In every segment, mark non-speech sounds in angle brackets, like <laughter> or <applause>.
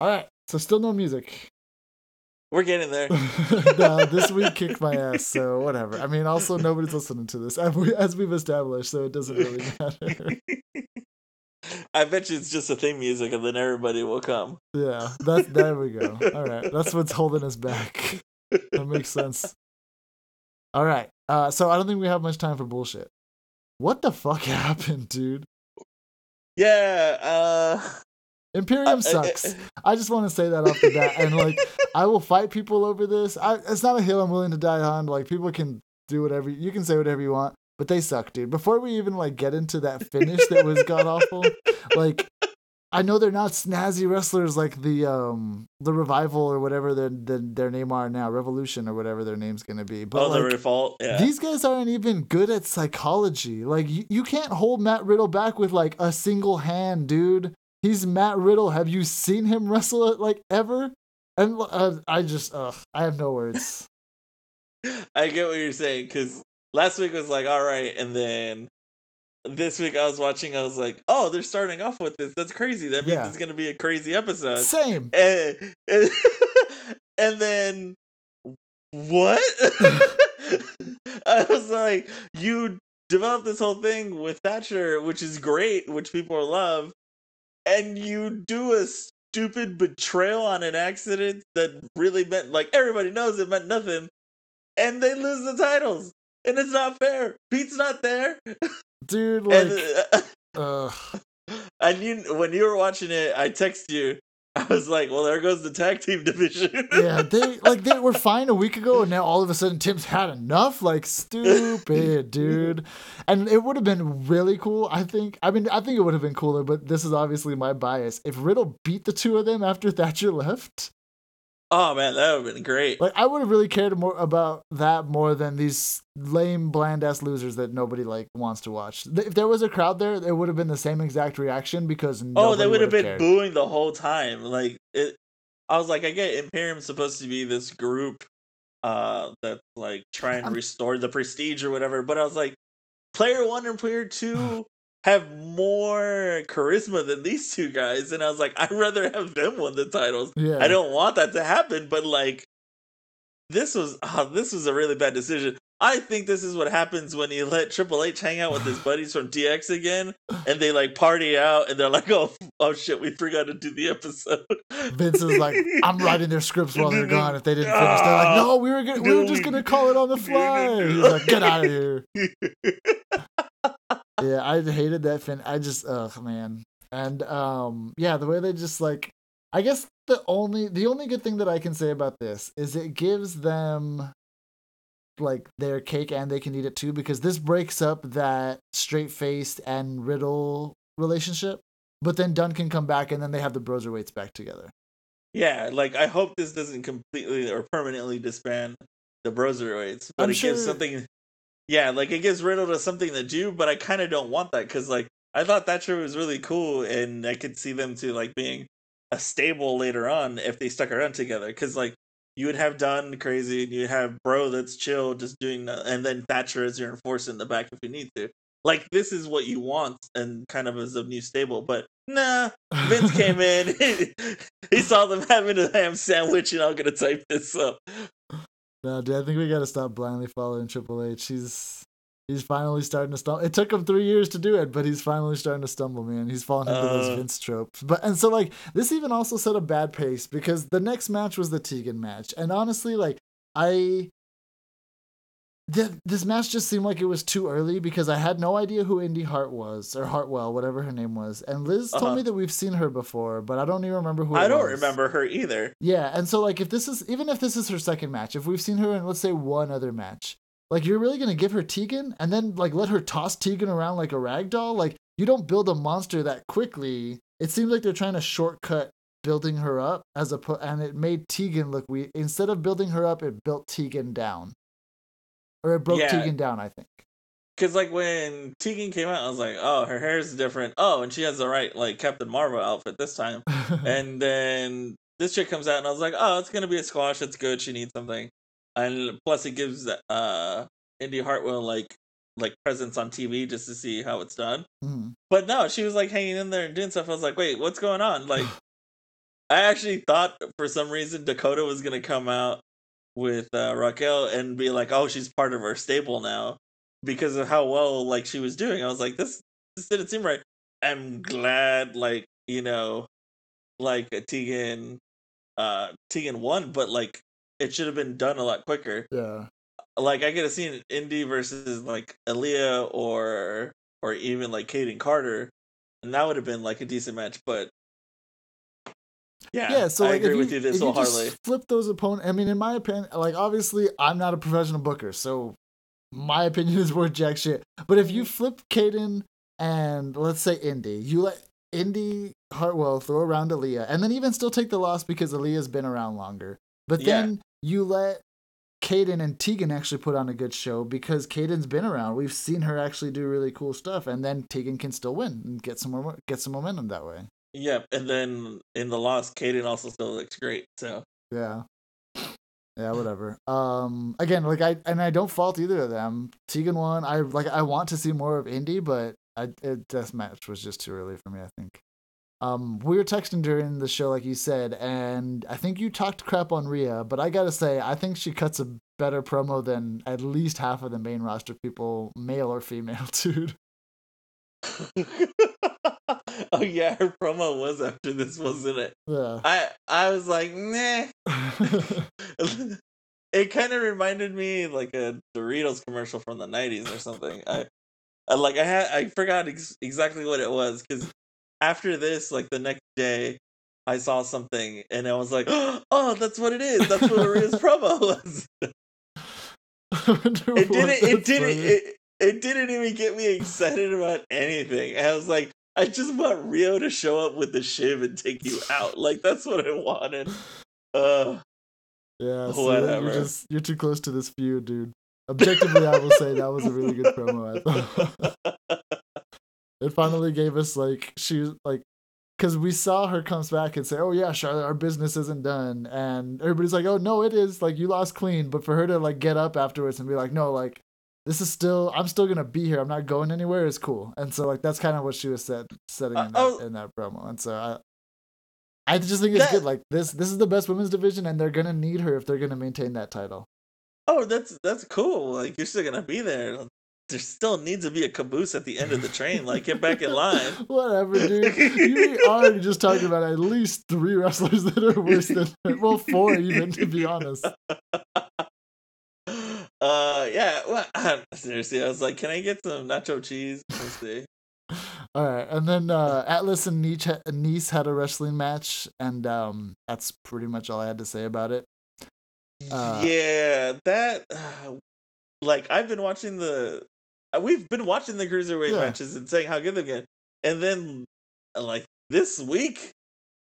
All right. So still no music. We're getting there. <laughs> no, this week kicked my ass, so whatever. I mean, also nobody's listening to this, <laughs> as, we, as we've established, so it doesn't really <laughs> matter. I bet you it's just a theme music, and then everybody will come. Yeah, that's there we go. All right, that's what's holding us back. That makes sense. All right, uh, so I don't think we have much time for bullshit. What the fuck happened, dude? Yeah, uh Imperium uh, uh, uh, sucks. I just want to say that off the bat, and like, I will fight people over this. I, it's not a hill I'm willing to die on. Like, people can do whatever you can say whatever you want, but they suck, dude. Before we even like get into that finish that was god awful, <laughs> like, I know they're not snazzy wrestlers like the um the revival or whatever their their, their name are now, Revolution or whatever their name's gonna be. But oh, like, the revolt. Yeah. these guys aren't even good at psychology. Like you, you can't hold Matt Riddle back with like a single hand, dude. He's Matt Riddle. Have you seen him wrestle like ever? And uh, I just, uh, I have no words. <laughs> I get what you're saying because last week was like all right, and then this week I was watching. I was like, oh, they're starting off with this. That's crazy. That means Yeah. it's gonna be a crazy episode. Same. And, <laughs> and, and then what? <laughs> I was like, you developed this whole thing with Thatcher, which is great, which people love, and you do a stupid betrayal on an accident that really meant like everybody knows it meant nothing, and they lose the titles. And it's not fair. Pete's not there. Dude, like, and, uh, <laughs> and you, when you were watching it, I text you. <laughs> I was like, "Well, there goes the tag team <laughs> division." yeah, they like they were fine a week ago, and now all of a sudden Tim's had enough. Like stupid, <laughs> dude. And it would have been really cool. I think. I mean, I think it would have been cooler, but this is obviously my bias. If Riddle beat the two of them after Thatcher left, oh man, that would have been great. like I would have really cared more about that more than these lame, bland ass losers that nobody like wants to watch. If there was a crowd there, it would have been the same exact reaction because oh, they would have been cared. booing the whole time. Like it, I was like, I get Imperium's supposed to be this group, uh, that's like trying to I'm- restore the prestige or whatever. But I was like, player one and player two <sighs> have more charisma than these two guys, and I was like, I'd rather have them win the titles. Yeah, I don't want that to happen, but like this was oh, this was a really bad decision. I think this is what happens when you let Triple H hang out with his <sighs> buddies from DX again, and they like party out, and they're like, "Oh, oh shit, we forgot to do the episode." Vince is like, I'm <laughs> writing their scripts while they're gone. If they didn't finish, they're like, ah, no, we were gonna, we were just gonna call it on the fly. He's like, get out of here. <laughs> <laughs> Yeah, I hated that fin. I just, ugh, man. And um, yeah, the way they just like, I guess the only the only good thing that I can say about this is it gives them like their cake and they can eat it too because this breaks up that straight faced and riddle relationship. But then Dunn can come back and then they have the Broserweights back together. yeah, like I hope this doesn't completely or permanently disband the Broserweights, but I'm it gives something. Yeah, like it gives Riddle to something to do, but I kind of don't want that because like I thought Thatcher was really cool, and I could see them to like being a stable later on if they stuck around together. Because like you would have Dunn crazy, and you have Bro that's chill, just doing, and then Thatcher as your enforcer in the back if you need to. Like this is what you want, and kind of as a new stable. But nah, Vince came in, <laughs> he saw them having a ham sandwich, and I'm gonna type this up. No, dude, I think we got to stop blindly following Triple H. He's he's finally starting to stumble. It took him three years to do it, but he's finally starting to stumble, man. He's falling into Uh. those Vince tropes. But and so like this even also set a bad pace because the next match was the Tegan match, and honestly, like I. Th- this match just seemed like it was too early because I had no idea who Indi Hart was or Hartwell, whatever her name was. And Liz told Uh-huh. me that we've seen her before, but I don't even remember who. I don't was. remember her either. Yeah, and so like if this is even if this is her second match, if we've seen her in let's say one other match, like you're really gonna give her Tegan and then like let her toss Tegan around like a rag doll? Like you don't build a monster that quickly. It seems like they're trying to shortcut building her up as a po- and it made Tegan look weak. Instead of building her up, it built Tegan down. Or it broke Yeah. Tegan down, I think. Cause like when Tegan came out, I was like, oh, her hair is different. Oh, and she has the right like Captain Marvel outfit this time. <laughs> and then this chick comes out, and I was like, oh, it's gonna be a squash. It's good. She needs something, and plus it gives uh Indi Hartwell like like presence on TV just to see how it's done. Mhm. But no, she was like hanging in there and doing stuff. I was like, wait, what's going on? Like, <sighs> I actually thought for some reason Dakota was gonna come out with uh, Raquel and be like, "Oh, she's part of our stable now," because of how well like she was doing. I was like, "This this didn't seem right." I'm glad, like you know, like Tegan, uh, Tegan won, but like it should have been done a lot quicker. Yeah. Like I could have seen Indi versus like Aaliyah or or even like Kayden Carter, and that would have been like a decent match. But yeah, Yeah, so I like agree if with you, you this you wholeheartedly. just flip those opponents, I mean, in my opinion, like obviously I'm not a professional booker, so my opinion <laughs> is worth jack shit. But if you Mm-hmm. flip Kayden and let's say Indi, you let Indi Hartwell throw around Aaliyah, and then even still take the loss because Aaliyah's been around longer. But Yeah. then you let Kayden and Tegan actually put on a good show because Kayden's been around. We've seen her actually do really cool stuff, and then Tegan can still win and get some more get some momentum that way. Yep, and then in the loss, Kayden also still looks great. So Yeah. Yeah, whatever. Um again, like I and I don't fault either of them. Tegan won. I like I want to see more of Indi, but I it, death match was just too early for me, I think. Um we were texting during the show like you said, and I think you talked crap on Rhea, but I got to say I think she cuts a better promo than at least half of the main roster people, male or female, <laughs> dude. <laughs> <laughs> oh yeah, her promo was after this, wasn't it? Yeah. I I was like, nah. <laughs> <laughs> it kind of reminded me like a Doritos commercial from the '90s or something. I, I like I had I forgot ex- exactly what it was because after this, like the next day, I saw something and I was like, <gasps> oh, that's what it is. That's what Maria's promo was. It didn't. It didn't. It, it didn't even get me excited about anything. I was like, I just want Rio to show up with the shiv and take you out. Like that's what I wanted. Uh, Yeah, so Whatever. you're just you're too close to this feud, dude. Objectively, I will say that was a really good promo. I thought it finally gave us like she like because we saw her comes back and say, "Oh yeah, Charlotte, our business isn't done," and everybody's like, "Oh no, it is." Like you lost clean, but for her to like get up afterwards and be like, "No, like this is still I'm still gonna be here. I'm not going anywhere." It's cool, and so like that's kind of what she was set, setting Uh, in that, oh. in that promo, and so I. I just think it's That- good. Like this, this is the best women's division, and they're gonna need her if they're gonna maintain that title. oh, that's that's cool. Like you're still gonna be there. There still needs to be a caboose at the end of the train. Like get back in line. <laughs> Whatever, dude. You <laughs> are just talking about at least three wrestlers that are worse than well, four even to be honest. <laughs> Uh, yeah. Well, <laughs> seriously, I was like, can I get some nacho cheese? Let's see. All right, and then uh, Atlas and Niche, Nice had a wrestling match, and um, that's pretty much all I had to say about it. Uh, yeah, that. Uh, like I've been watching the. uh, We've been watching the cruiserweight Yeah. matches and saying how good they get, and then like this week,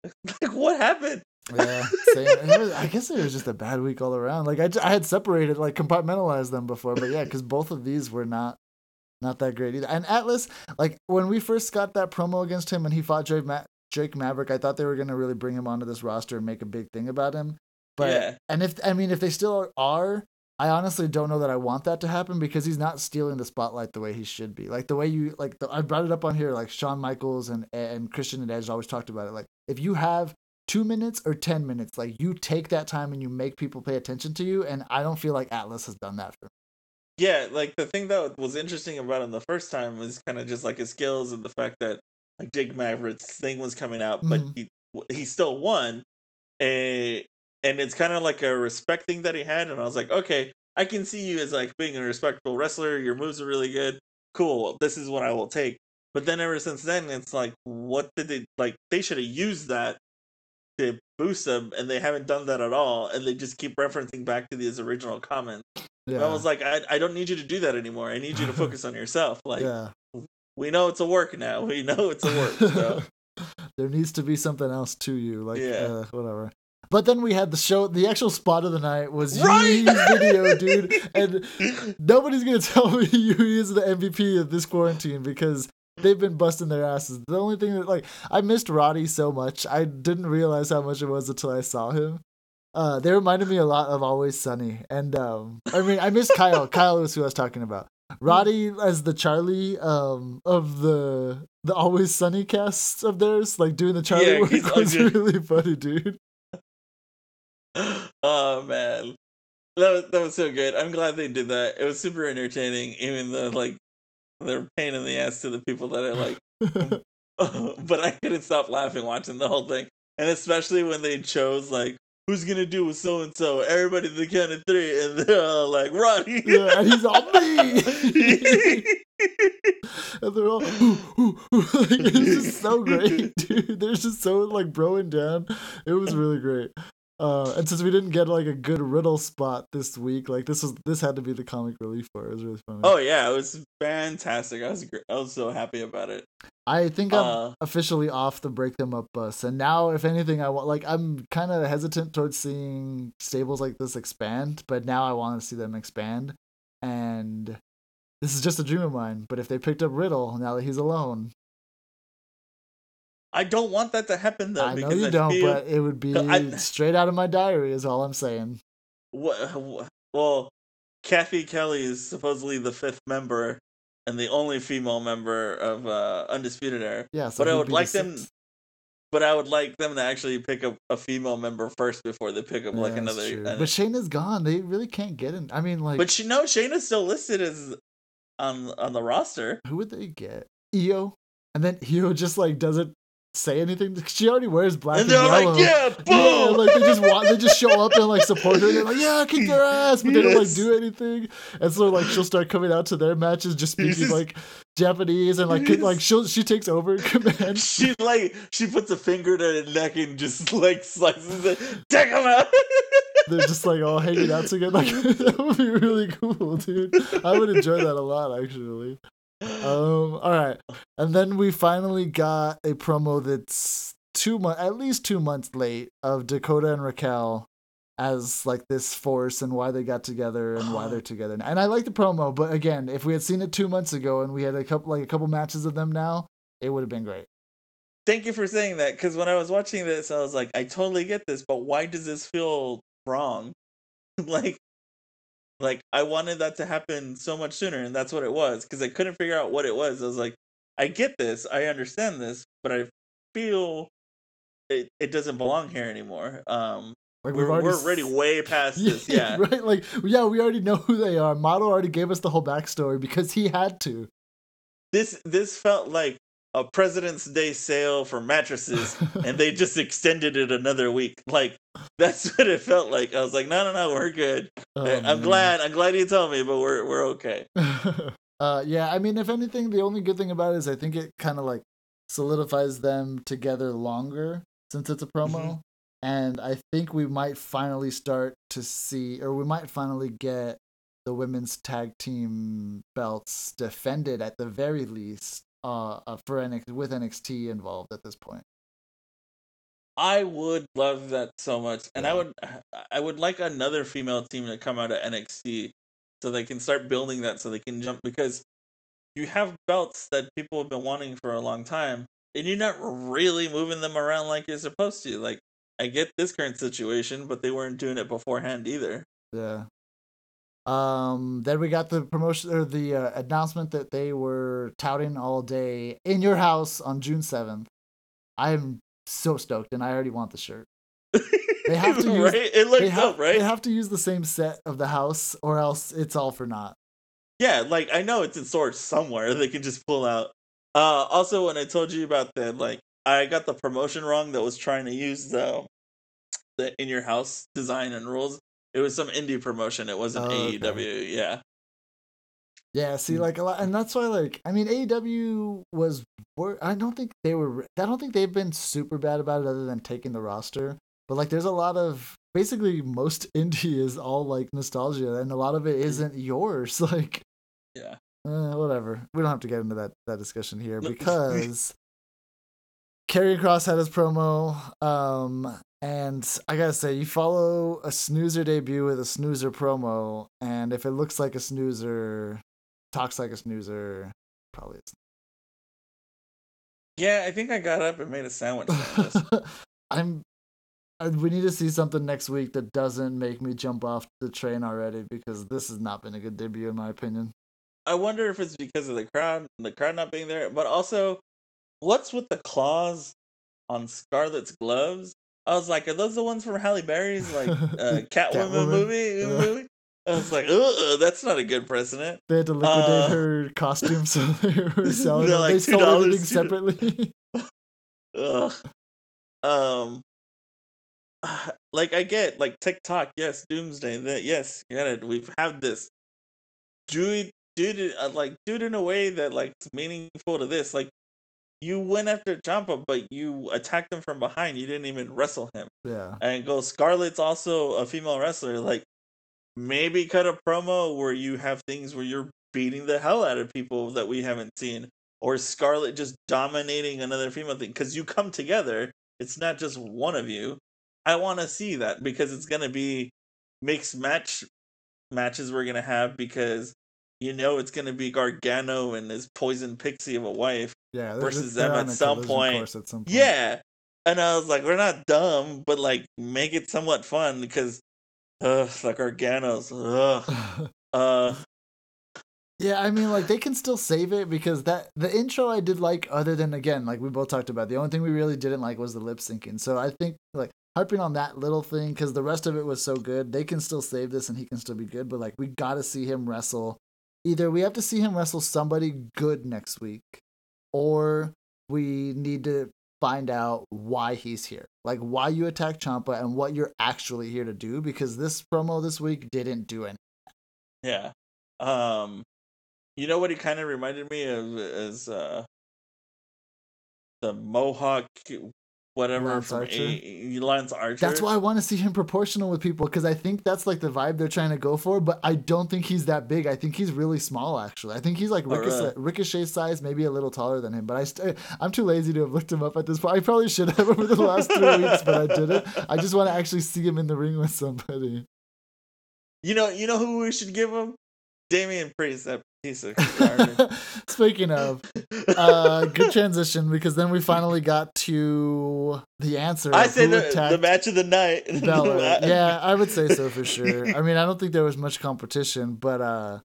<laughs> like what happened? Yeah, same. It was- I guess it was just a bad week all around. Like I, I had separated, like compartmentalized them before, but yeah, because both of these were not, not that great either. And Atlas, like when we first got that promo against him and he fought Drake, Ma- Drake Maverick, I thought they were gonna really bring him onto this roster and make a big thing about him. But Yeah. and if I mean if they still are, I honestly don't know that I want that to happen because he's not stealing the spotlight the way he should be. Like the way you like the, I brought it up on here. Like Shawn Michaels and and Christian and Edge always talked about it. Like if you have two minutes or ten minutes, like you take that time and you make people pay attention to you. And I don't feel like Atlas has done that for me. Yeah, like the thing that was interesting about him the first time was kind of just like his skills and the fact that like Drake Maverick's thing was coming out, but Mhm. he he still won, and and it's kind of like a respect thing that he had, and I was like, okay, I can see you as like being a respectable wrestler. Your moves are really good. Cool, this is what I will take. But then ever since then, it's like, what did they like? They should have used that to boost them, and they haven't done that at all, and they just keep referencing back to these original comments. Yeah. I was like, I, I don't need you to do that anymore. I need you to focus on yourself. <laughs> Like, yeah. we know it's a work now. We know it's a work. So, <laughs> there needs to be something else to you. Like Yeah. uh, whatever. But then we had the show. The actual spot of the night was <laughs> Right! UE's video, dude, and nobody's gonna tell me UE is the MVP of this quarantine because they've been busting their asses. The only thing that like I missed Roddy so much, I didn't realize how much it was until I saw him. Uh, they reminded me a lot of Always Sunny, and um, I mean I missed Kyle. <laughs> Kyle was who I was talking about. Roddy as the Charlie um of the the Always Sunny cast of theirs, like doing the Charlie Yeah, work was really funny, dude. <laughs> oh man, that was that was so good. I'm glad they did that. It was super entertaining, even though like they're pain in the ass to the people that I like. <laughs> <laughs> but I couldn't stop laughing watching the whole thing, and especially when they chose like who's gonna do with so and so. Everybody to the count of three, and <laughs> they're all like Roddy. yeah, and he's all me. and they're all "Ooh, ooh, ooh." like, it's just so great, dude. They're just so like broing down. It was really great. Uh, and since we didn't get like a good riddle spot this week, like this was this had to be the comic relief for it. It was really funny. oh yeah, it was fantastic. I was I was so happy about it. I think I'm Uh, officially off the break them up bus, and now if anything, I want like I'm kind of hesitant towards seeing stables like this expand, but now I want to see them expand, and this is just a dream of mine. But if they picked up Riddle now that he's alone, I don't want that to happen though I know you I don't, feel but it would be I- straight out of my diary. Is all I'm saying. Well, Cathy Kelley is supposedly the fifth member and the only female member of uh, Undisputed Era. Yeah, so But I would be the like them- But I would like them to actually pick up a female member first before they pick up like Yeah, that's another. true. But Shayna's gone. They really can't get in. I mean, like, but she no, Shayna's still listed as on on the roster. who would they get? Io, and then Io just like doesn't say anything. <laughs> She already wears black and and, they're yellow. like, yeah, Yeah, boom! like they just want, they just show up and like support her. They're like, yeah, kick their ass, but they don't like do anything. And so like she'll start coming out to their matches, just speaking Yes. like Japanese, and like like she'll she takes over <laughs> command. she like she puts a finger to her neck and just like slices it. Take him out. <laughs> They're just like all hanging out together. Like that would be really cool, dude. I would enjoy that a lot, actually. Um, all right, and then we finally got a promo that's two months, at least two months late, of Dakota and Raquel as like this force and why they got together and why they're <gasps> together. And I like the promo, but again, if we had seen it two months ago and we had a couple like a couple matches of them now, it would have been great. Thank you for saying that because when I was watching this, I was like, I totally get this, but why does this feel wrong? <laughs> like, like I wanted that to happen so much sooner, and that's what it was because I couldn't figure out what it was. I was like, I get this, I understand this, but I feel it, it doesn't belong here anymore. Um, Like we're, we're already way past <laughs> this, yeah. right. Like yeah, we already know who they are. Model already gave us the whole backstory because he had to. This this felt like a President's Day sale for mattresses, <laughs> and they just extended it another week. Like that's what it felt like. I was like, no, no, no, we're good. Oh, I'm man. glad. I'm glad you told me, but we're we're okay. <laughs> uh, yeah, I mean, if anything, the only good thing about it is I think it kind of like solidifies them together longer since it's a promo. Mhm. And I think we might finally start to see, or we might finally get the women's tag team belts defended at the very least uh, uh, for NXT, with NXT involved at this point. I would love that so much, and I would I would like another female team to come out of NXT so they can start building that so they can jump because you have belts that people have been wanting for a long time, and you're not really moving them around like you're supposed to. Like I get this current situation, but they weren't doing it beforehand either. Yeah. Um. Then we got the promotion or the uh, announcement that they were touting all day in your house on June seventh. I'm so stoked, and I already want the shirt. <laughs> They have to use- right? It looks have, dope, right? they have to use the same set of the house, or else it's all for naught. Yeah, like I know it's in storage somewhere. They can just pull out. Uh, also, when I told you about the like, I got the promotion wrong that was trying to use the the in your house design and rules. It was some indie promotion. It wasn't Oh, okay. AEW. Yeah, Yeah, see, like a lot, and that's why, like, I mean, AEW was. I don't think they were. I don't think they've been super bad about it, other than taking the roster. But like, there's a lot of basically most <laughs> indie is all like nostalgia, and a lot of it isn't yours. <laughs> Like, yeah. uh, whatever. We don't have to get into that that discussion here because Karrion Kross had his promo. Um, and I gotta say, you follow a snoozer debut with a snoozer promo, and if it looks like a snoozer, talks like a snoozer, probably it's Yeah, I think I got up and made a sandwich. <laughs> I'm. I, we need to see something next week that doesn't make me jump off the train already because this has not been a good debut in my opinion. I wonder if it's because of the crowd, the crowd not being there, but also, what's with the claws on Scarlett's gloves? I was like, are those the ones from Halle Berry's like <laughs> uh, Catwoman, Catwoman. movie? Uh. movie? I was like, ugh, that's not a good precedent. They had to liquidate Uh, her costume, so <laughs> they were <laughs> selling. They're like they sold everything separately. Ugh. Um. <sighs> Like I get like TikTok, yes, Doomsday, that yes, get it. We've had this. Do it, do it, uh, like do it in a way that like it's meaningful to this. Like you went after Ciampa, but you attacked him from behind. You didn't even wrestle him. yeah, And go Scarlett's also a female wrestler. Like maybe cut a promo where you have things where you're beating the hell out of people that we haven't seen, or Scarlett just dominating another female thing because you come together. It's not just one of you. I want to see that because it's gonna be mixed match matches we're gonna have because you know it's gonna be Gargano and his poison pixie of a wife. Yeah. versus them at some point. At some point. Yeah. And I was like, we're not dumb, but like make it somewhat fun because uh like Gargano's ugh. <laughs> Uh Yeah, I mean, like they can still save it because that the intro I did like. Other than again, like we both talked about, the only thing we really didn't like was the lip syncing. So I think like harping on that little thing because the rest of it was so good, they can still save this and he can still be good. But like we got to see him wrestle. Either we have to see him wrestle somebody good next week, or we need to find out why he's here, like why you attack Ciampa and what you're actually here to do. Because this promo this week didn't do anything. yeah. Um you know what he kind of reminded me of is uh the Mohawk whatever Lance from Archer? A- Lance Archer. That's why I want to see him proportional with people because I think that's like the vibe they're trying to go for. But I don't think he's that big. I think he's really small. Actually, I think he's like Oh, Ricochet, really? Ricochet size, maybe a little taller than him. But I st- I'm too lazy to have looked him up at this point. I probably should have <laughs> over the last three <laughs> weeks, but I didn't. I just want to actually see him in the ring with somebody. You know, you know who we should give him? Damian Priest, that piece of. <laughs> Speaking of, uh, good transition because then we finally got to the answer. I say the, the match of the night. <laughs> Balor. yeah, I would say so for sure. <laughs> I mean, I don't think there was much competition, but uh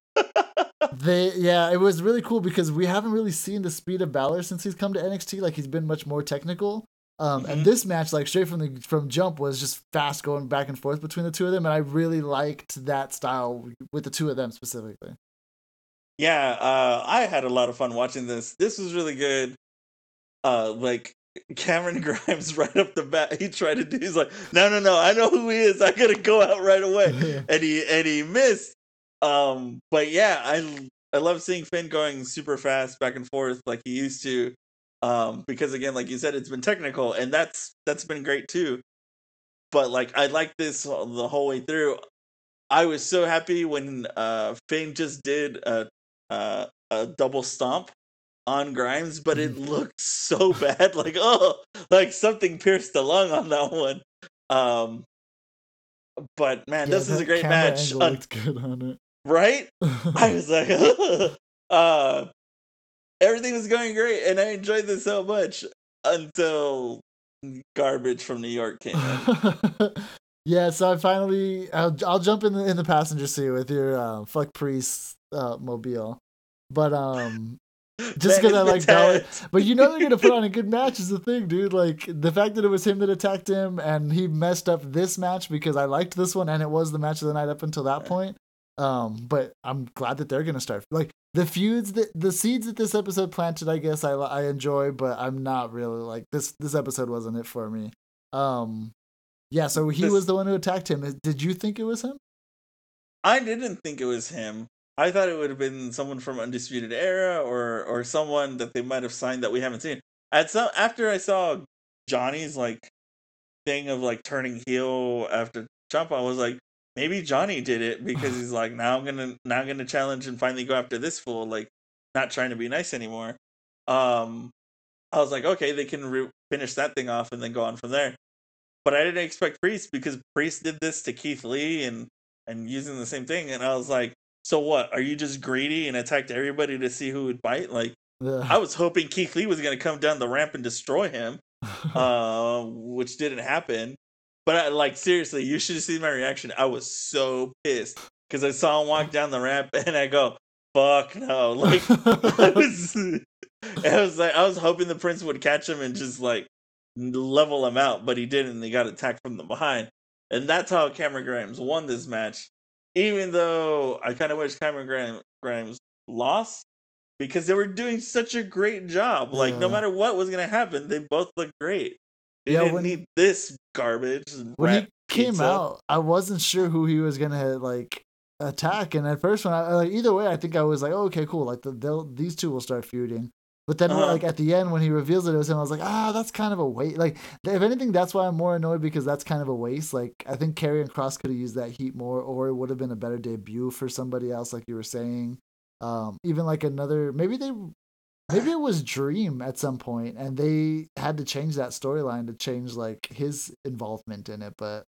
they yeah, it was really cool because we haven't really seen the speed of Balor since he's come to NXT. Like he's been much more technical. Um, and Mhm. this match, like straight from the from jump, was just fast going back and forth between the two of them, and I really liked that style with the two of them specifically. Yeah, uh, I had a lot of fun watching this. This was really good. Uh, like Cameron <laughs> Grimes right up the bat, he tried to do. He's like, no, no, no, I know who he is. I gotta go out right away, <laughs> and he and he missed. Um, but yeah, I I love seeing Finn going super fast back and forth like he used to. Um, because again, like you said, it's been technical, and that's that's been great too. But like, I like this the whole way through. I was so happy when uh Finn just did a uh, a double stomp on Grimes, but it looked so <laughs> bad. Like oh, like something pierced the lung on that one. Um, but man, this is a great match, Un- good on it. right? I <laughs> was like, <laughs> uh, everything was going great, and I enjoyed this so much until garbage from New York came in. <laughs> yeah, so I finally I'll, I'll jump in the in the passenger seat with your uh, fuck priest uh, mobile, but um <laughs> just because I like Balor. <laughs> But you know they're gonna put on a good match is the thing, dude. Like the fact that it was him that attacked him and he messed up this match because I liked this one and it was the match of the night up until that point. Um, but I'm glad that they're gonna start like the feuds that the seeds that this episode planted. I guess I I enjoy, but I'm not really like this. This episode wasn't it for me. Um, yeah. So he This- was the one who attacked him. Did you think it was him? I didn't think it was him. I thought it would have been someone from Undisputed Era or or someone that they might have signed that we haven't seen. At some after I saw Johnny's like thing of like turning heel after Ciampa, I was like, maybe Johnny did it because he's like, now I'm gonna now I'm gonna challenge and finally go after this fool, like not trying to be nice anymore. Um, I was like, okay, they can re- finish that thing off and then go on from there. But I didn't expect Priest because Priest did this to Keith Lee and and using the same thing, and I was like, so what? Are you just greedy and attacked everybody to see who would bite? Like I was hoping Keith Lee was gonna come down the ramp and destroy him, <laughs> uh, which didn't happen. But I, like seriously, you should have seen my reaction. I was so pissed because I saw him walk <laughs> down the ramp, <laughs> and I go, fuck no. <laughs> Like I was, I was like, I was hoping the prince would catch him and just like level him out, but he didn't. And he got attacked from the behind, and that's how Cameron Grimes won this match. Even though I kind of wish Cameron Grimes lost because they were doing such a great job. Like no matter what was gonna happen, they both looked great. They Yeah, didn't when- need this garbage. when he came pizza. out, I wasn't sure who he was gonna like attack, and at first when I like either way, I think I was like, oh, okay, cool, like the, they'll these two will start feuding. But then, Uh-huh. like at the end, when he reveals it, it was him. I was like, ah, that's kind of a waste. Like, if anything, that's why I'm more annoyed because that's kind of a waste. Like, I think Karrion Kross could have used that heat more, or it would have been a better debut for somebody else, like you were saying. Um, even like another, maybe they, maybe it was Dream at some point, and they had to change that storyline to change like his involvement in it. But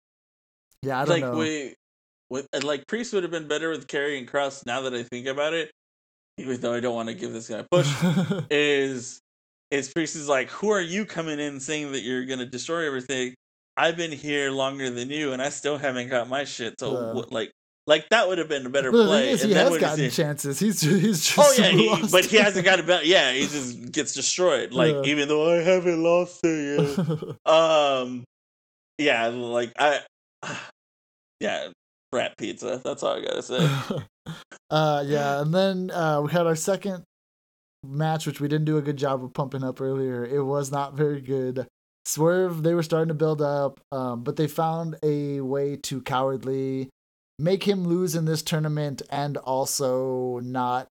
yeah, I don't like know. we with like Priest would have been better with Karrion Kross. Now that I think about it, even though I don't want to give this guy a push, <laughs> is is Priest is like, who are you coming in saying that you're gonna destroy everything? I've been here longer than you, and I still haven't got my shit. So Yeah. what, like, like that would have been a better But play. is, he has gotten chances. He's he's just Oh yeah, he, but he hasn't got a bet. Yeah, he just gets destroyed. Like Yeah. even though I haven't lost to you, <laughs> um, yeah, like I, <sighs> yeah, rat pizza. That's all I gotta say. <laughs> uh yeah and then uh we had our second match which we didn't do a good job of pumping up earlier it was not very good swerve they were starting to build up um but they found a way to cowardly make him lose in this tournament and also not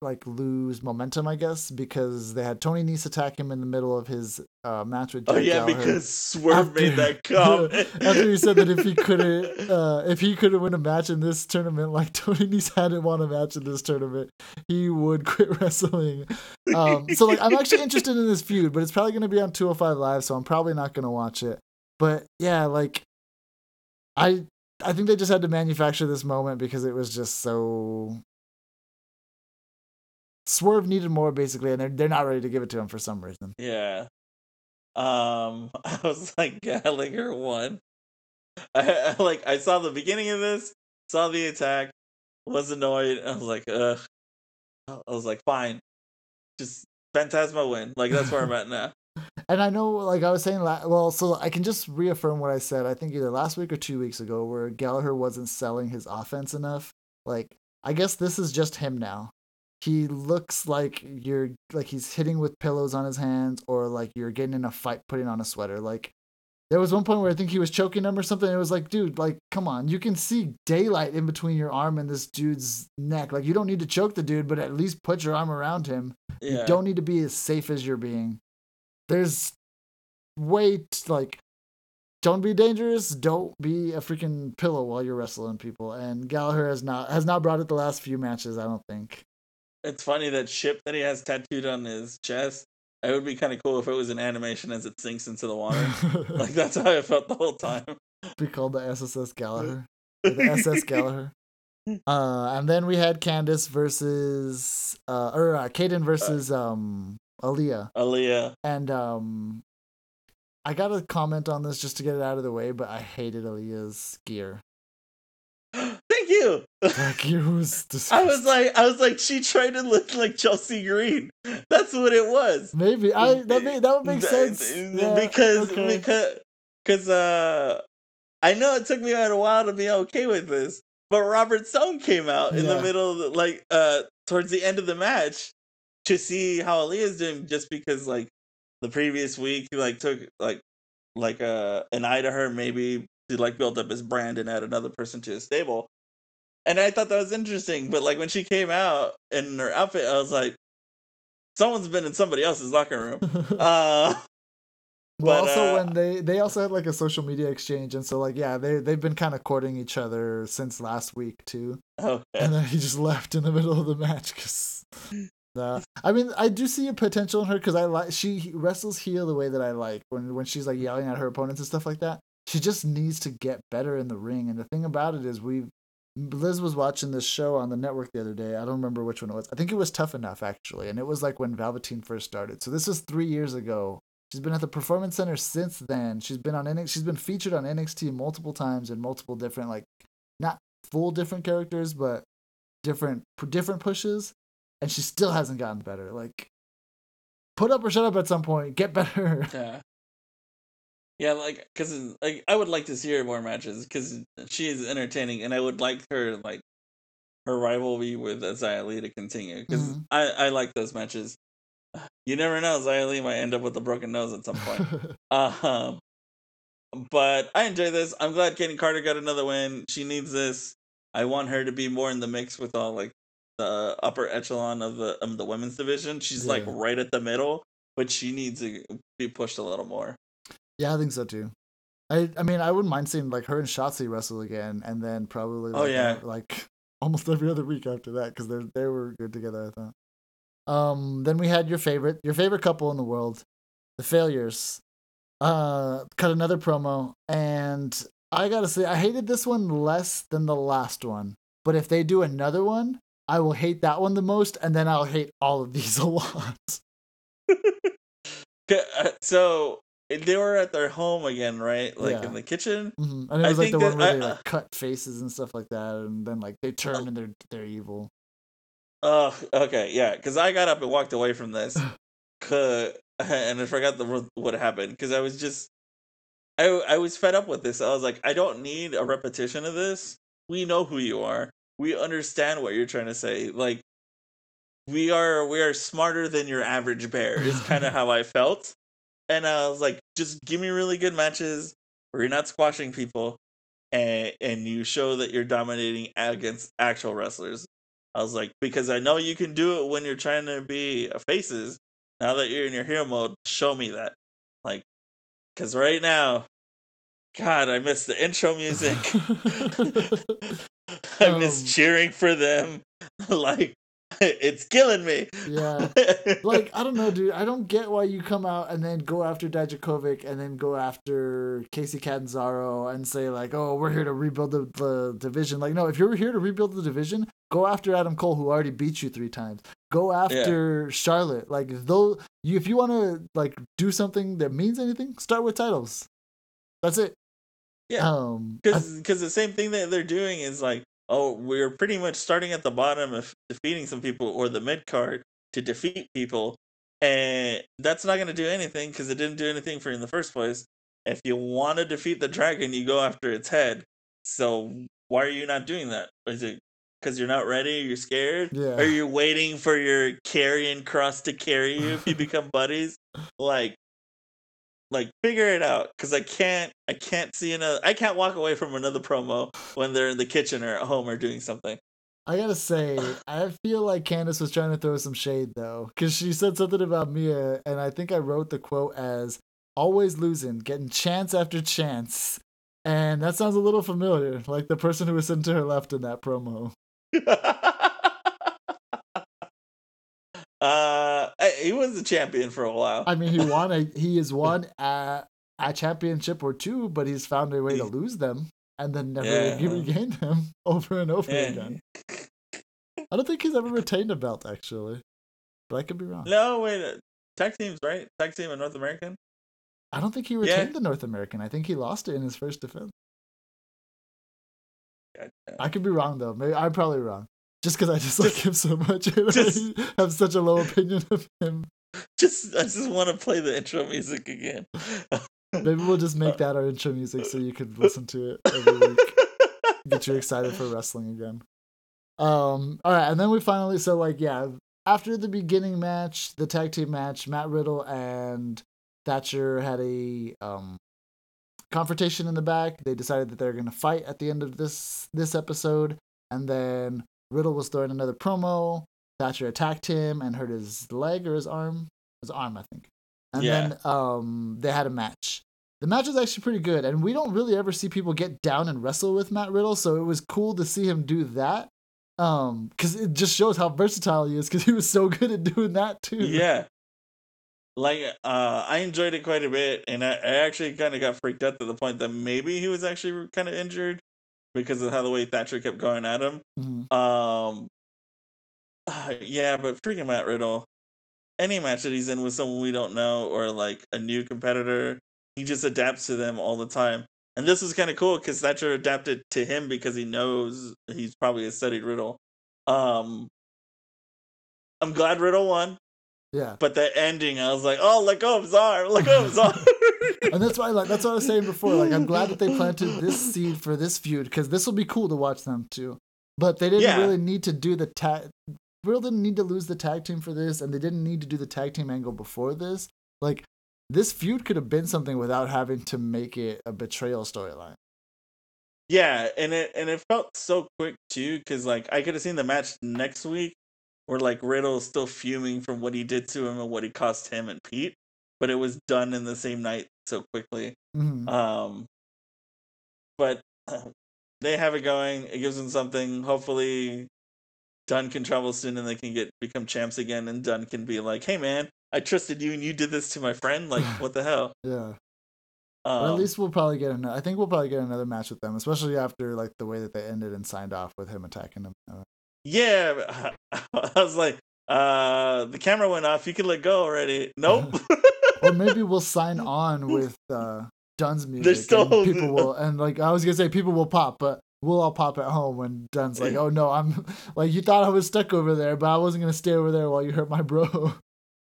like lose momentum i guess because they had tony Nese attack him in the middle of his uh match with Oh yeah, Gallagher. because Swerve After- made that comment. <laughs> After he said that if he couldn't, uh, if he couldn't win a match in this tournament, like <laughs> Tony Nese hadn't won a match in this tournament, he would <laughs> quit wrestling. Um, so like, I'm actually interested in this feud, but it's probably going to be on 205 Live, so I'm probably not going to watch it. But yeah, like, I I think they just had to manufacture this moment because it was just so. Swerve needed more basically, and they're they're not ready to give it to him for some reason. Yeah. Um, <laughs> I was like Gallagher won. <laughs> I, I like I saw the beginning of this, saw the attack, was annoyed. I was like, ugh. I was like, fine, just Phantasmo win. Like that's where I'm at now. And I know, like I was saying, well, so I can just reaffirm what I said. I think either last week or two weeks ago, where Gallagher wasn't selling his offense enough. Like, I guess this is just him now. He looks like you're like he's hitting with pillows on his hands, or like you're getting in a fight putting on a sweater. Like, there was one point where I think he was choking him or something. It was like, dude, like, come on, you can see daylight in between your arm and this dude's neck. Like, you don't need to choke the dude, but at least put your arm around him Yeah. you don't need to be as safe as you're being. There's way t- like don't be dangerous, don't be a freaking pillow while you're wrestling people. And Gallagher has not has not brought it the last few matches, I don't think. It's funny that ship that he has tattooed on his chest. It would be kind of cool if it was an animation as it sinks into the water. <laughs> like that's how I felt the whole time. be called the SSS Gallagher. <laughs> The SS Gallagher. Uh, and then we had Candice versus uh or uh, Kayden versus um Aaliyah. Aaliyah. And um I gotta comment on this just to get it out of the way, but I hated Aaliyah's gear. <gasps> Thank you. <laughs> That gear was <laughs> I was like, I was like, she tried to look like Chelsea Green. <laughs> That's what it was. Maybe I that may, that would make sense Yeah, because okay. because because uh, I know it took me a while to be okay with this, but Robert Stone came out in Yeah. the middle, of the, like uh, towards the end of the match, to see how Aaliyah's doing, just because like the previous week he like took like like uh, an eye to her, maybe to like build up his brand and add another person to his stable. And I thought that was interesting, but like when she came out in her outfit, I was like, someone's been in somebody else's locker room. <laughs> Uh, <laughs> well, but, also uh, when they they also had like a social media exchange, and so like yeah, they they've been kind of courting each other since last week too. okay. And then he just <laughs> left in the middle of the match because. Nah. I mean, I do see a potential in her because I like she wrestles heel the way that I like when when she's like yelling at her opponents and stuff like that. She just needs to get better in the ring. And the thing about it is, we Liz was watching this show on the network the other day. I don't remember which one it was. I think it was Tough Enough actually, and it was like when Velveteen first started. So this was three years ago. She's been at the Performance Center since then. She's been on NXT. She's been featured on NXT multiple times in multiple different like not full different characters, but different different pushes, and she still hasn't gotten better. Like, put up or shut up at some point. Get better. <laughs> Yeah. Yeah, like because like I would like to see her more matches because she is entertaining, and I would like her like her rivalry with Xia Li to continue because Mhm. I I like those matches. <sighs> You never know, Xia Li might end up with a broken nose at some point. <laughs> um, but I enjoy this. I'm glad Katie Carter got another win. She needs this. I want her to be more in the mix with all like the upper echelon of the of the women's division. She's like right at the middle, but she needs to be pushed a little more. yeah, I think so too. I I mean, I wouldn't mind seeing like her and Shotzi wrestle again, and then probably Oh, like, yeah. uh, like <laughs> almost every other week after that because they they were good together. I thought. Um, then we had your favorite, your favorite couple in the world, the Failures. Uh, cut another promo, and I gotta say, I hated this one less than the last one. But if they do another one, I will hate that one the most, and then I'll hate all of these <laughs> a lot. Uh, So they were at their home again, right? Like Yeah. in the kitchen. Mhm. And it I was like the one where I- they uh, like cut faces and stuff like that, and then like they turn and they're they're evil. Oh, okay, yeah. Because I got up and walked away from this, <sighs> and I forgot the what happened because I was just, I I was fed up with this. I was like, I don't need a repetition of this. We know who you are. We understand what you're trying to say. Like, we are we are smarter than your average bear. Is kind of <laughs> how I felt, and I was like, just give me really good matches where you're not squashing people, and and you show that you're dominating against actual wrestlers. I was like, because I know you can do it when you're trying to be a faces. Now that you're in your hero mode, show me that. Like, because right now, God, I miss the intro <laughs> music. <laughs> I miss Um, cheering for them. <laughs> like, it's killing me. yeah. <laughs> Like I don't know, dude. I don't get why you come out and then go after Dijakovic and then go after Kacy Catanzaro and say like, "Oh, we're here to rebuild the, the division." Like, no, if you're here to rebuild the division, go after Adam Cole, who already beat you three times. Go after Charlotte. Like, though, you if you want to like do something that means anything, start with titles. That's it. Yeah. Um. Because because the same thing that they're doing is like oh we're pretty much starting at the bottom of defeating some people or the mid card to defeat people and that's not going to do anything because it didn't do anything for you in the first place if you want to defeat the dragon you go after its head so why are you not doing that is it because you're not ready you're scared Yeah. are you waiting for your Karrion Kross to carry you if you <laughs> become buddies like like figure it out because i can't i can't see another i can't walk away from another promo when they're in the kitchen or at home or doing something I gotta say, <laughs> I feel like Candice was trying to throw some shade though, because she said something about Mia, and I think I wrote the quote as "always losing, getting chance after chance," and that sounds a little familiar, like the person who was sitting to her left in that promo. <laughs> uh he was a champion for a while I mean, he won a <laughs> he has won a, a championship or two, but he's found a way to lose them and then never Yeah. regained them <laughs> over and over Yeah. again. I don't think he's ever retained a belt actually, but I could be wrong. no wait uh, tag teams right tag team in north american I don't think he Yeah. retained the North American. I think he lost it in his first defense. I could be wrong though. Maybe I'm probably wrong. Just because I dislike him so much, <laughs> and just- I have such a low opinion of him. just i just want to play the intro music again Maybe we'll just make that our intro music so you could listen to it every week. <laughs> Get you excited for wrestling again. Um. All right, and then we finally so like yeah after the beginning match, the tag team match, Matt Riddle and Thatcher had a um confrontation in the back. They decided that they're going to fight at the end of this this episode, and then Riddle was throwing another promo. Thatcher attacked him and hurt his leg or his arm, his arm, I think. And Yeah. then um they had a match. The match was actually pretty good, and we don't really ever see people get down and wrestle with Matt Riddle, so it was cool to see him do that. Um, because it just shows how versatile he is, because he was so <laughs> good at doing that too. yeah like uh i enjoyed it quite a bit and i, I actually kind of got freaked out to the point that maybe he was actually kind of injured because of how the way thatcher kept going at him. Mhm. um yeah but freaking matt riddle any match that he's in with someone we don't know or like a new competitor he just adapts to them all the time. And this was kind of cool because thatcher adapted to him because he knows he's probably a studied riddle. Um, I'm glad Riddle won, Yeah. but the ending, I was like, oh, let go of his arm, let go of his <laughs> arm. And that's why, like, that's what I was saying before. Like, I'm glad that they planted this seed for this feud because this will be cool to watch them too. But they didn't Yeah. really need to do the tag. Riddle didn't need to lose the tag team for this, and they didn't need to do the tag team angle before this. Like, this feud could have been something without having to make it a betrayal storyline. Yeah, and it and it felt so quick too, because like I could have seen the match next week, where like Riddle's still fuming from what he did to him and what he cost him and Pete, but it was done in the same night so quickly. Mhm. Um, but <clears throat> they have it going. It gives them something. Hopefully, Dunne can travel soon and they can get become champs again. And Dunne can be like, "Hey, man, I trusted you and you did this to my friend. Like, <laughs> what the hell?" Yeah. Um, at least we'll probably get another. I think we'll probably get another match with them, especially after like the way that they ended and signed off with him attacking them. Yeah. <laughs> I was like, uh, the camera went off. You can let go already. Nope. <laughs> or maybe we'll sign <laughs> on with uh, Dunne's music. still- and people will, and like I was gonna say, people will pop, but we'll all pop at home when Dunne's like, "Oh no, I'm like you thought I was stuck over there, but I wasn't gonna stay over there while you hurt my bro."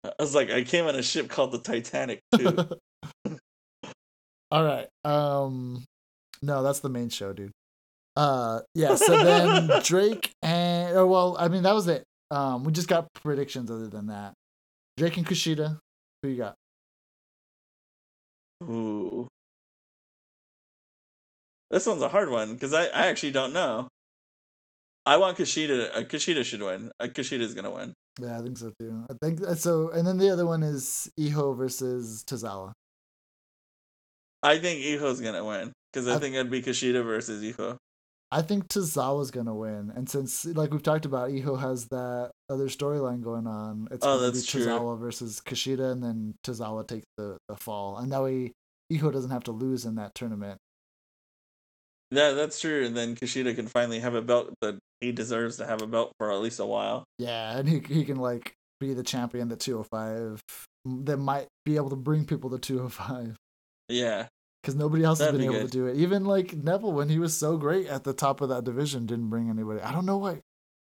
I was like, I came on a ship called the Titanic too. all right. Um, no, that's the main show, dude. Uh, yeah. So then <laughs> Drake and oh well, I mean that was it. Um, we just got predictions. Other than that, Drake and Kushida. Who you got? Ooh. This one's a hard one because I, I actually don't know. I want Kushida. Uh, Kushida should win. Uh, Kushida's gonna win. Yeah, I think so too. I think uh, so. And then the other one is Hijo versus Tozawa. I think Hijo's gonna win because I, I- think it'd be Kushida versus Iho. I think Tozawa's gonna win, and since like we've talked about, Hijo has that other storyline going on. It's Oh, gonna that's be true. Tozawa versus Kushida, and then Tozawa takes the, the fall, and that way Hijo doesn't have to lose in that tournament. Yeah, that's true. And then Kushida can finally have a belt that he deserves to have a belt for at least a while. Yeah, and he he can like be the champion at 205 that might be able to bring people to 205 Yeah, because nobody else has That'd been be able good. to do it. Even like Neville, when he was so great at the top of that division, didn't bring anybody. I don't know why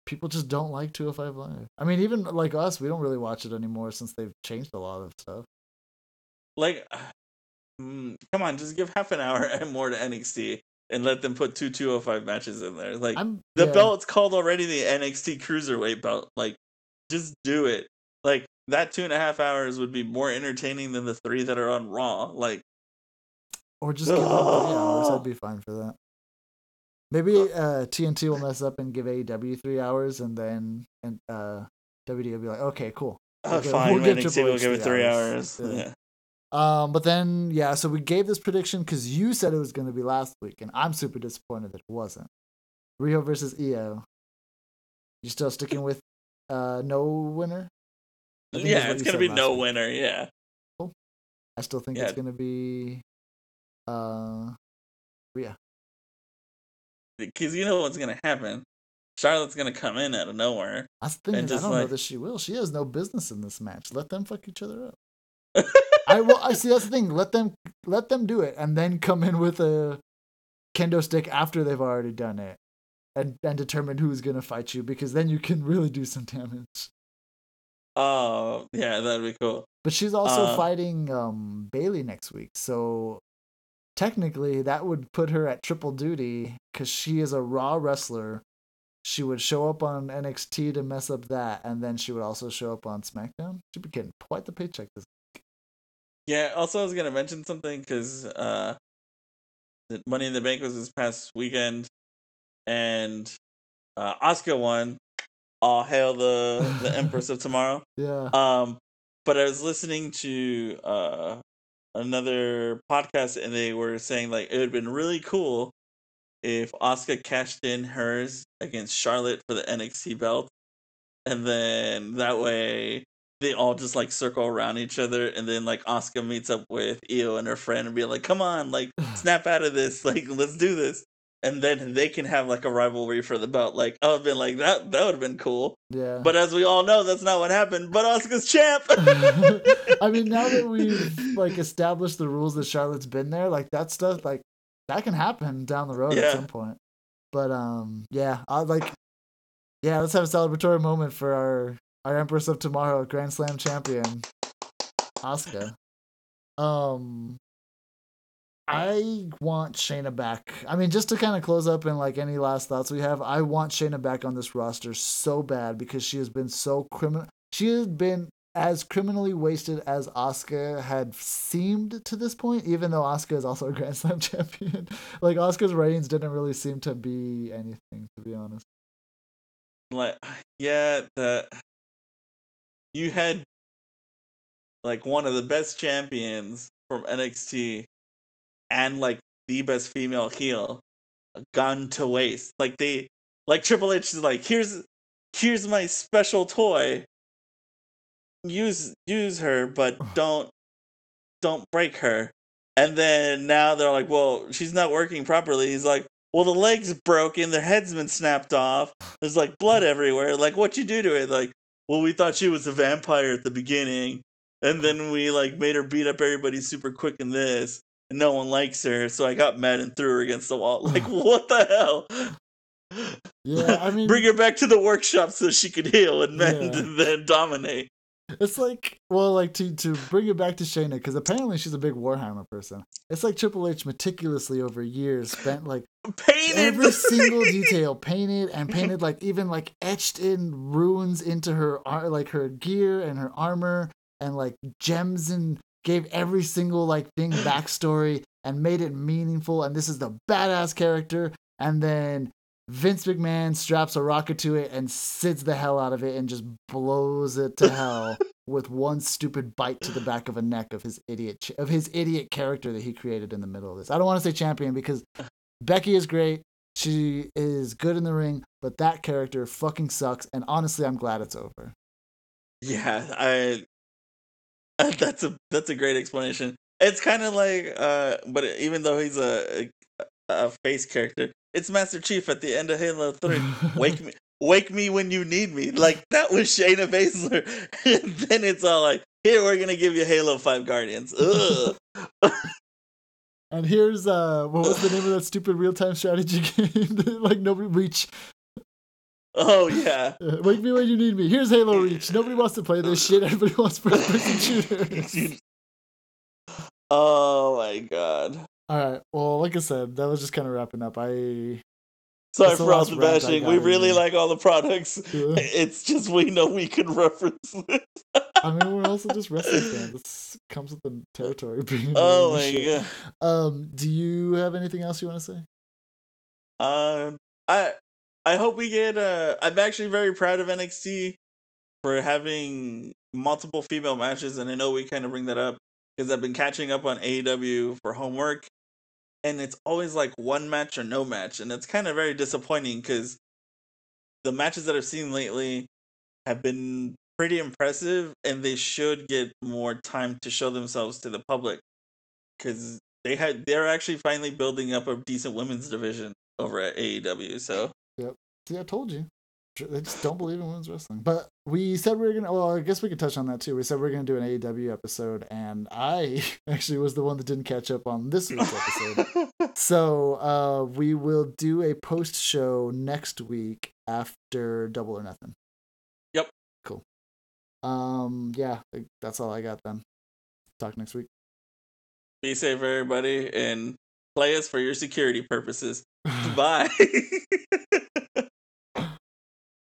people just don't like 205 Live. I mean, even like us, we don't really watch it anymore since they've changed a lot of stuff. like, <sighs> mm, come on, just give half an hour <laughs> and more to NXT and let them put two 205 matches in there. Like I'm the yeah, belt's called already the NXT Cruiserweight belt. Like, just do it. Like that two and a half hours would be more entertaining than the three that are on Raw. Like, or just give them three hours. I'd be fine for that. Maybe uh, TNT will mess up and give AEW three hours, and then and uh, WD will be like, okay, cool. oh, Okay, fine, we'll give NXT will give it three hours. hours. Yeah. Yeah. Um, but then yeah, so we gave this prediction because you said it was going to be last week, and I'm super disappointed that it wasn't. Rhea versus Io. You still sticking with uh no winner? I think that's Yeah, it's gonna be no week. winner. Yeah. I still think it's going to be uh yeah. Because you know what's gonna happen. Charlotte's gonna come in out of nowhere. I And I just don't know like- that she will. She has no business in this match. Let them fuck each other up. <laughs> I will. I see. That's the thing. Let them let them do it, and then come in with a kendo stick after they've already done it, and and determine who's gonna fight you, because then you can really do some damage. Oh, yeah, that'd be cool. But she's also Uh, fighting um Bayley next week, so technically that would put her at triple duty because she is a Raw wrestler. She would show up on NXT to mess up that, and then she would also show up on SmackDown. She'd be getting quite the paycheck this week. Yeah. Also, I was gonna mention something because uh, the Money in the Bank was this past weekend, and uh, Asuka won. All hail the the <laughs> Empress of Tomorrow. Yeah. Um, but I was listening to uh another podcast, and they were saying like it would have been really cool if Asuka cashed in hers against Charlotte for the NXT belt, and then that way they all just like circle around each other, and then like Asuka meets up with Io and her friend, and be like, "Come on, like <laughs> snap out of this, like let's do this." And then they can have like a rivalry for the belt. Like I would have been like that. That would have been cool. Yeah. But as we all know, that's not what happened. But Asuka's champ. <laughs> <laughs> I mean, now that we've like established the rules that Charlotte's been there, like that stuff, like that can happen down the road Yeah. at some point. But um, yeah, I like Yeah, let's have a celebratory moment for our our Empress of Tomorrow Grand Slam champion, Asuka. Um, I want Shayna back. I mean, just to kind of close up and like any last thoughts we have, I want Shayna back on this roster so bad because she has been so criminal. She has been as criminally wasted as Asuka had seemed to this point, even though Asuka is also a Grand Slam <laughs> champion. like Asuka's reigns didn't really seem to be anything, to be honest. Like, yeah, the you had like one of the best champions from NXT and like the best female heel gone to waste. Like they like Triple H is like, here's here's my special toy. Use use her, but don't don't break her. And then now they're like, well, she's not working properly. He's like, well, the leg's broken, the head's been snapped off. There's like blood <laughs> everywhere. Like, what you do to it? Like, well, we thought she was a vampire at the beginning, and then we like made her beat up everybody super quick in this and no one likes her, so I got mad and threw her against the wall. Like, <laughs> what the hell? Yeah, I <laughs> mean, bring her back to the workshop so she could heal and mend yeah. <laughs> then dominate. It's like, well, like to to bring it back to Shayna because apparently she's a big Warhammer person. It's like Triple H meticulously over years spent like painted every single detail, painted and painted, like even like etched in runes into her like her gear and her armor and like gems and gave every single like thing <clears throat> backstory and made it meaningful. And this is the badass character. And then Vince McMahon straps a rocket to it and sits the hell out of it and just blows it to hell <laughs> with one stupid bite to the back of a neck of his idiot of his idiot character that he created in the middle of this. I don't want to say champion because <sighs> Becky is great. She is good in the ring, but that character fucking sucks. And honestly, I'm glad it's over. Yeah, I <laughs> that's a that's a great explanation. It's kind of like, uh, but even though he's a, a, a face character, it's Master Chief at the end of Halo Three. Wake me, <laughs> wake me when you need me. Like that was Shayna Baszler. <laughs> and then it's all like, here we're gonna give you Halo Five Guardians. Ugh. and here's uh, what was the name of that stupid real time strategy game? like nobody reach Oh yeah. <laughs> Wake me when you need me. Here's Halo Reach. Nobody wants to play this <laughs> shit. Everybody wants first person <laughs> shooters. oh my god. All right. Well, like I said, that was just kind of wrapping up. I Sorry for all the bashing. We really like all the products. Yeah. It's just we know we can reference it. I mean, we're also just wrestling fans. This comes with the territory. Being oh my god. Um, do you have anything else you want to say? Um, I I hope we get. Uh, I'm actually very proud of NXT for having multiple female matches, and I know we kind of bring that up because I've been catching up on AEW for homework, and it's always like one match or no match, and it's kind of very disappointing because the matches that I've seen lately have been pretty impressive, and they should get more time to show themselves to the public because they had they're actually finally building up a decent women's division over at AEW. So Yep. See, I told you. They just don't believe in women's wrestling. But we said we were gonna. Well, I guess we could touch on that too. We said we are gonna do an AEW episode, and I <laughs> actually was the one that didn't catch up on this week's episode. <laughs> so uh, we will do a post show next week after Double or Nothing. Yep. Cool. Um. Yeah. That's all I got then. Talk next week. Be safe, everybody, and play us for your security purposes. <laughs> Bye.